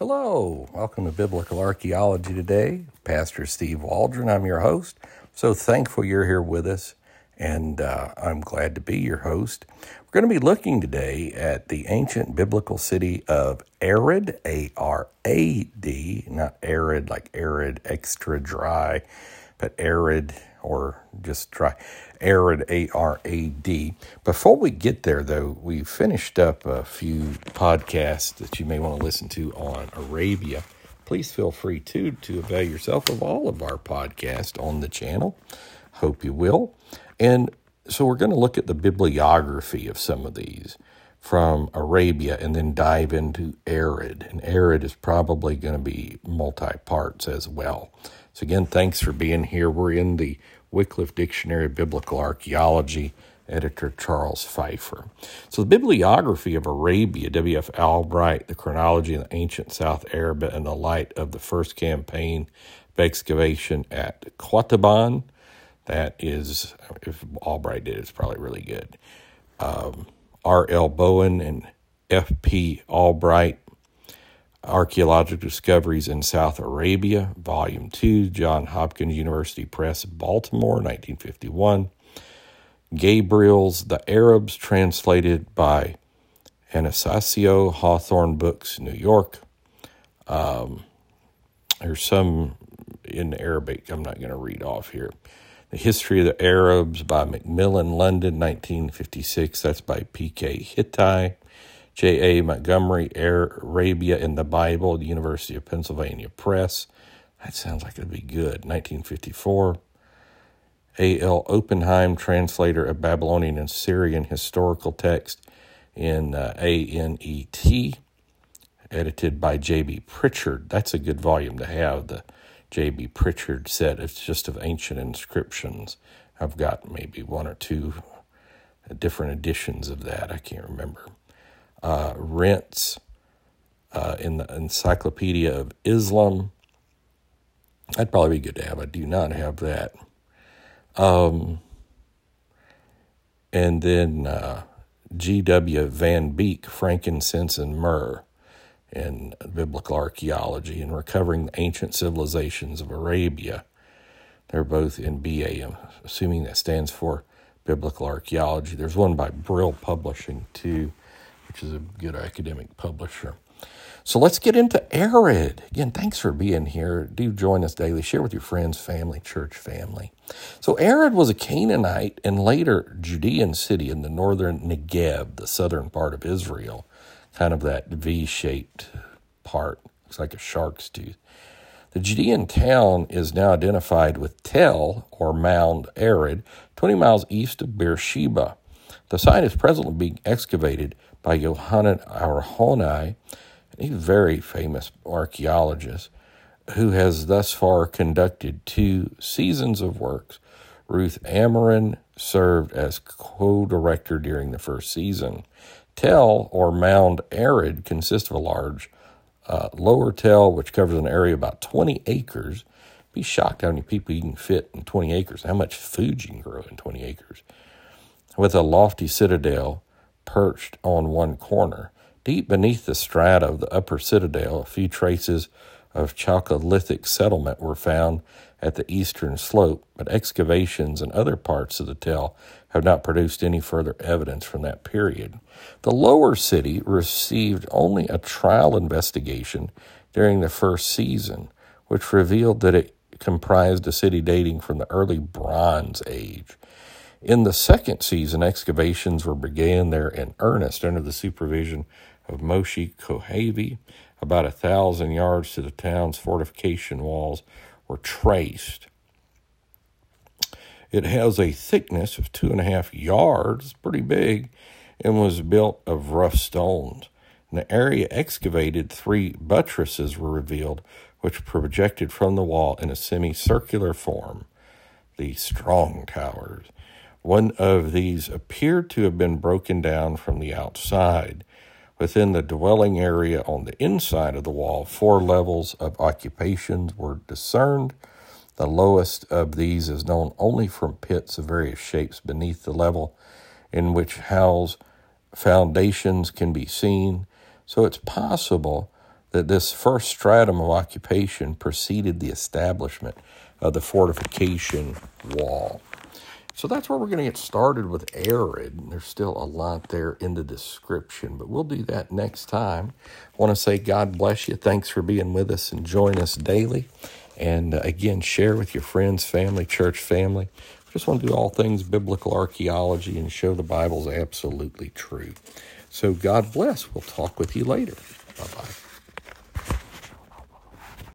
Hello, welcome to Biblical Archaeology today. Pastor Steve Waldron, I'm your host. So thankful you're here with us, and uh, I'm glad to be your host. We're going to be looking today at the ancient biblical city of Arad, A R A D, not arid like arid, extra dry, but arid or just dry. arid A R A D. Before we get there, though, we finished up a few podcasts that you may want to listen to on Arabia. Please feel free to to avail yourself of all of our podcasts on the channel. Hope you will. And so we're going to look at the bibliography of some of these from Arabia and then dive into Arad. And Arad is probably going to be multi parts as well. So, again, thanks for being here. We're in the Wycliffe Dictionary of Biblical Archaeology, editor Charles Pfeiffer. So, the bibliography of Arabia, W.F. Albright, the chronology of the ancient South Arabia in the light of the first campaign of excavation at Qataban. That is, if Albright did, it's probably really good. Um, R.L. Bowen and F.P. Albright Archaeological Discoveries in South Arabia, Volume 2, John Hopkins University Press, Baltimore, 1951. Gabrieli's The Arabs, translated by Anastasio Hawthorn Books, New York. Um, there's some in Arabic I'm not going to read off here. The History of the Arabs by Macmillan, London, 1956. That's by P.K. Hitti. J.A. Montgomery, Arabia in the Bible, the University of Pennsylvania Press. That sounds like it'd be good. 1954. A.L. Oppenheim, translator of Babylonian and Assyrian historical text in uh, A.N.E.T., edited by J.B. Pritchard. That's a good volume to have, the J.B. Pritchard set. It's just of ancient inscriptions. I've got maybe one or two different editions of that. I can't remember uh, Rentz uh, in the Encyclopedia of Islam. That'd probably be good to have. I do not have that. Um, and then uh, G.W. Van Beek, Frankincense and Myrrh in Biblical Archaeology and Recovering the Ancient Civilizations of Arabia. They're both in BA, I'm assuming that stands for Biblical Archaeology. There's one by Brill Publishing, too which is a good academic publisher. So let's get into Arad. Again, thanks for being here. Do join us daily. Share with your friends, family, church family. So Arad was a Canaanite and later Judean city in the northern Negev, the southern part of Israel, kind of that V-shaped part. Looks like a shark's tooth. The Judean town is now identified with Tel, or Mound Arad, 20 miles east of Beersheba. The site is presently being excavated by Yohanan Aharoni, a very famous archaeologist, who has thus far conducted two seasons of works. Ruth Amiran served as co director during the first season. Tell, or Mound Arad consists of a large uh, lower tell, which covers an area about 20 acres. Be shocked how many people you can fit in 20 acres, how much food you can grow in 20 acres. With a lofty citadel perched on one corner. Deep beneath the strata of the upper citadel, a few traces of Chalcolithic settlement were found at the eastern slope, but excavations in other parts of the tell have not produced any further evidence from that period. The lower city received only a trial investigation during the first season, which revealed that it comprised a city dating from the early Bronze Age. In the second season, excavations were began there in earnest under the supervision of Moshe Kochavi. About a thousand yards to the town's fortification walls were traced. It has a thickness of two and a half yards, pretty big, and was built of rough stones. In the area excavated, three buttresses were revealed, which projected from the wall in a semicircular form. The strong towers one of these appeared to have been broken down from the outside. Within the dwelling area on the inside of the wall, four levels of occupations were discerned. The lowest of these is known only from pits of various shapes beneath the level in which house foundations can be seen. So it's possible that this first stratum of occupation preceded the establishment of the fortification wall. So that's where we're going to get started with Arad. There's still a lot there in the description, but we'll do that next time. I want to say God bless you. Thanks for being with us and join us daily. And uh, again, share with your friends, family, church family. Just want to do all things biblical archaeology and show the Bible's absolutely true. So God bless. We'll talk with you later. Bye bye.